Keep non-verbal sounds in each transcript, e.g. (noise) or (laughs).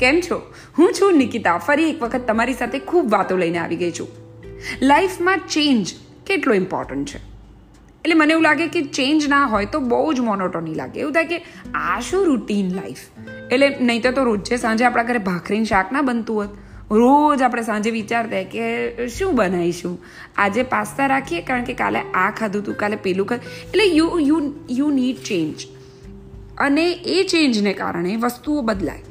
કેમ છો? હું છું નિકિતા. ફરી એક વખત તમારી સાથે ખૂબ વાતો લઈને આવી ગઈ છું. લાઈફમાં ચેન્જ કેટલો ઇમ્પોર્ટન્ટ છે? એટલે મને એવું લાગે કે ચેન્જ ના હોય તો બહુ જ મોનોટોની લાગે. એવું થાય કે આ શું રૂટીન લાઈફ એટલે નહીં તો રોજે સાંજે આપણા ઘરે ભાખરીને શાક ના બનતું હોત, રોજ આપણે સાંજે વિચારતા કે શું બનાવીશું? આજે પાસ્તા રાખીએ કારણ કે કાલે આ ખાધું હતું કાલે પેલું ખાધું. એટલે you you you need change અને એ ચેન્જને કારણે વસ્તુઓ બદલાય.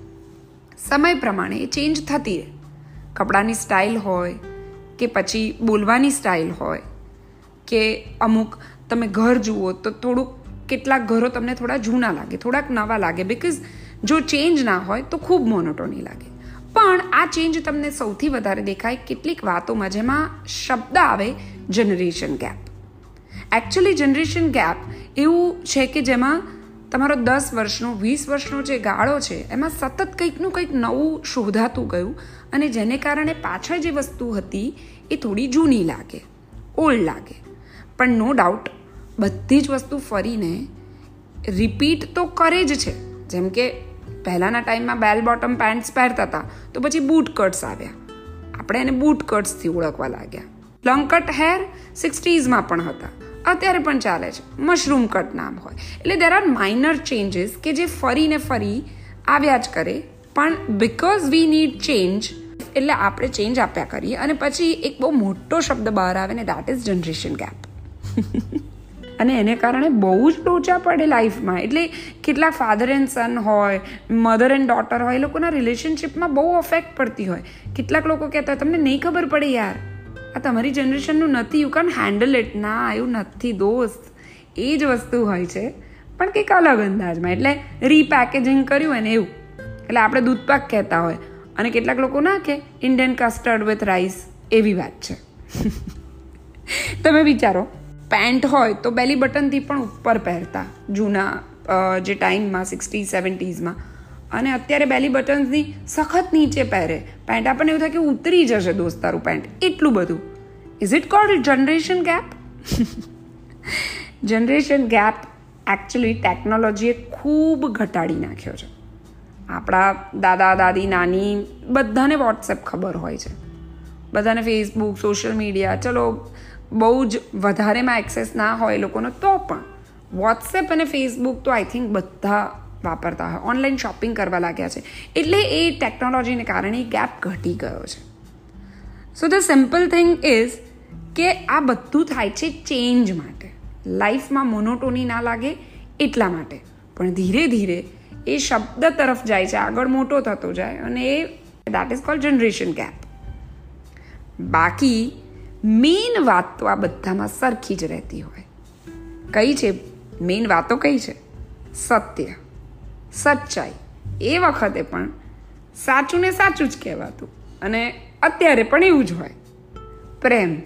સમય પ્રમાણે ચેન્જ થતી રહે. કપડાની સ્ટાઇલ હોય કે પછી બોલવાની સ્ટાઇલ હોય કે અમુક તમે ઘર જુઓ તો થોડુંક કેટલાક ઘરો તમને થોડા જૂના લાગે, થોડાક નવા લાગે બિકોઝ જો ચેન્જ ના હોય તો ખૂબ મોનોટોની લાગે. પણ આ ચેન્જ તમને સૌથી વધારે દેખાય કેટલીક વાતોમાં જેમાં શબ્દ આવે generation gap actually generation gap એવું છે કે જેમાં તમારો દસ વર્ષનો, વીસ વર્ષનો જે ગાળો છે, એમાં સતત કંઈકનું કંઈક નવું શોધાતું ગયું અને જેને કારણે પાછળ જે વસ્તુ હતી એ થોડી જૂની લાગે, ઓલ્ડ લાગે. પણ નો ડાઉટ, બધી જ વસ્તુ ફરીને રિપીટ તો કરે જ છે. જેમ કે પહેલાંના ટાઈમમાં બેલ બોટમ પેન્ટ્સ પહેરતા હતા, તો પછી બૂટ કટ્સ આવ્યા. આપણે એને બૂટ કટ્સથી ઓળખવા લાગ્યા. લંકટ હેર સિક્સટીઝમાં પણ હતા. અત્યારે પણ ચાલે છે. મશરૂમ કટ નામ હોય. એટલે દેર આર માઇનર ચેન્જીસ કે જે ફરીને ફરી આવ્યા જ કરે. પણ બિકોઝ વી નીડ ચેન્જ એટલે આપણે ચેન્જ આપ્યા કરીએ અને પછી એક બહુ મોટો શબ્દ બહાર આવે ને દેટ ઇઝ જનરેશન ગેપ અને એને કારણે બહુ જ લોચા પડે લાઈફમાં એટલે કેટલા ફાધર એન્ડ સન હોય મધર એન્ડ ડોટર હોય, એ લોકોના રિલેશનશિપમાં બહુ અફેક્ટ પડતી હોય. કેટલાક લોકો કહેતા હોય, તમને નહીં ખબર પડે યાર. આ તમારી જનરેશનનું નથી. યુ કેન હેન્ડલ ઇટ ના, એવું નથી, દોસ્ત. એ જ વસ્તુ હોય છે. પણ કંઈક અલગ અંદાજમાં. એટલે રીપેકેજિંગ કર્યું એને એવું. એટલે આપણે દૂધપાક કહેતા હોય. અને કેટલાક લોકો ના કે ઇન્ડિયન કસ્ટર્ડ વિથ રાઈસ એવી વાત છે. (laughs) તમે વિચારો. પેન્ટ હોય તો બેલી બટનથી પણ ઉપર પહેરતા. જૂના જે ટાઈમમાં સિક્સટી સેવન્ટીઝમાં અને અત્યારે બેલી બટન્સની સખત નીચે પહેરે. પેન્ટ આપણને એવું થાય કે ઉતરી જશે દોસ્તારું પેન્ટ એટલું બધું. Is it called generation gap generation gap actually ટેકનોલોજીએ ખૂબ ઘટાડી નાખ્યો છે. આપણા દાદા, દાદી, નાની બધાને વોટ્સએપ ખબર હોય છે. બધાને ફેસબુક સોશિયલ મીડિયા ચલો, બહુ જ વધારેમાં એક્સેસ ના હોય લોકોનો તો પણ. વોટ્સએપ અને ફેસબુક તો આઈ થિંક બધા વાપરતા હોય. ઓનલાઈન શોપિંગ કરવા લાગ્યા છે. એટલે એ ટેકનોલોજીને કારણે ગેપ ઘટી ગયો છે. So the simple thing is કે આ બધું થાય છે ચેન્જ માટે. લાઈફમાં મોનોટોની ના લાગે એટલા માટે. પણ ધીરે ધીરે એ શબ્દ તરફ જાય છે, આગળ મોટો થતો જાય અને એ that is called generation gap બાકી મેઇન વાત તો આ બધામાં સરખી જ રહેતી હોય. કઈ છે? મેઇન વાતો કઈ છે? સત્ય. સચ્ચાઈ. એ વખતે પણ સાચું ને સાચું જ કહેવાતું. અને અત્યારે પણ એવું જ હોય. પ્રેમ.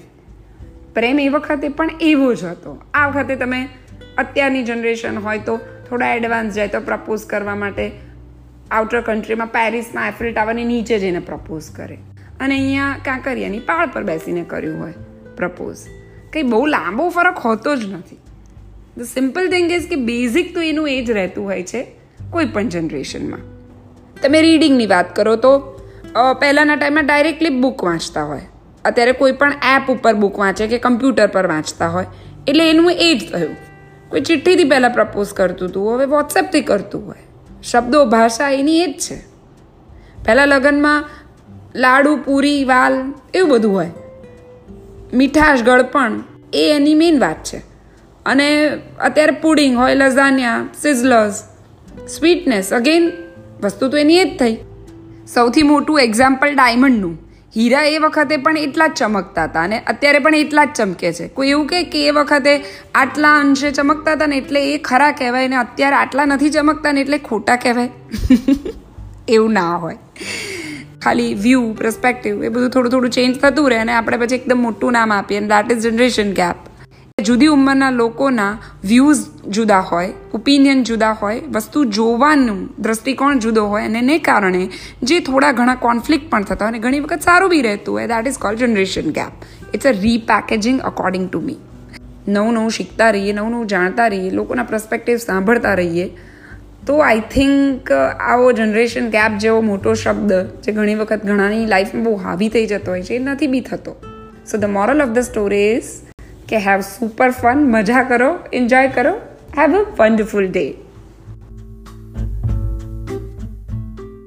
પ્રેમ એ વખતે પણ એવો જ હતો. આ વખતે તમે અત્યારની જનરેશન હોય તો થોડા એડવાન્સ જાય તો પ્રપોઝ કરવા માટે આઉટર કન્ટ્રીમાં પેરિસમાં એફિલ ટાવરની નીચે જઈને પ્રપોઝ કરે. અને અહીંયા કાંકરિયાની પાળ પર બેસીને કર્યું હોય પ્રપોઝ કંઈ બહુ લાંબો ફરક હોતો જ નથી. ધ સિમ્પલ થિંગ ઇઝ કે બેઝિક તો એનું એ જ રહેતું હોય છે. કોઈ પણ જનરેશનમાં તમે રીડિંગની વાત કરો તો પહેલાંના ટાઈમમાં ડાયરેક્ટલી બુક વાંચતા હોય. અત્યારે કોઈ પણ એપ ઉપર બુક વાંચે કે કમ્પ્યુટર પર વાંચતા હોય. એટલે એનું એ જ થયું. કોઈ ચિઠ્ઠીથી પહેલાં પ્રપોઝ કરતું હતું હવે વોટ્સએપથી કરતું હોય. શબ્દો, ભાષા એની એ જ છે. પહેલાં લગ્નમાં લાડુ, પૂરી, વાલ એવું બધું હોય. મીઠાશ, ગળપણ એ એની મેઇન વાત છે. અને અત્યારે પુડિંગ હોય, લઝાનિયા, સિઝલર્સ સ્વીટનેસ અગેન વસ્તુ તો એની એ જ થઈ. સૌથી મોટું એક્ઝામ્પલ ડાયમંડનું હીરા એ વખતે પણ એટલા જ ચમકતા હતા અને અત્યારે પણ એટલા જ ચમકે છે. કોઈ એવું કહે કે એ વખતે આટલા અંશે ચમકતા હતા ને એટલે એ ખરા કહેવાય ને અત્યારે આટલા નથી ચમકતા ને એટલે ખોટા કહેવાય. (laughs) એવું ના હોય. ખાલી વ્યૂ પ્રસ્પેક્ટિવ એ બધું થોડું થોડું ચેન્જ થતું રહે અને આપણે પછી એકદમ મોટું નામ આપીએ. અને દેટ ઇઝ જનરેશન ગેપ જુદી ઉંમરના લોકોના વ્યૂઝ જુદા હોય ઓપિનિયન જુદા હોય, વસ્તુ જોવાનું દૃષ્ટિકોણ જુદો હોય અને એને કારણે જે થોડા ઘણા કોન્ફ્લિક્ટ પણ થતા હોય અને ઘણી વખત સારું બી રહેતું હોય that is called generation gap it's a repackaging according to me નવું નવું શીખતા રહીએ, નવું નવું જાણતા રહીએ, લોકોના પ્રસ્પેક્ટિવ સાંભળતા રહીએ. તો આઈ થિંક આવો જનરેશન ગેપ જેવો મોટો શબ્દ જે ઘણી વખત ઘણાની લાઈફમાં બહુ હાવી થઈ જતો હોય છે, એ નથી બી થતો. So the moral of the story કે હેવ સુપર ફન મજા કરો એન્જોય કરો હેવ અ વન્ડરફુલ ડે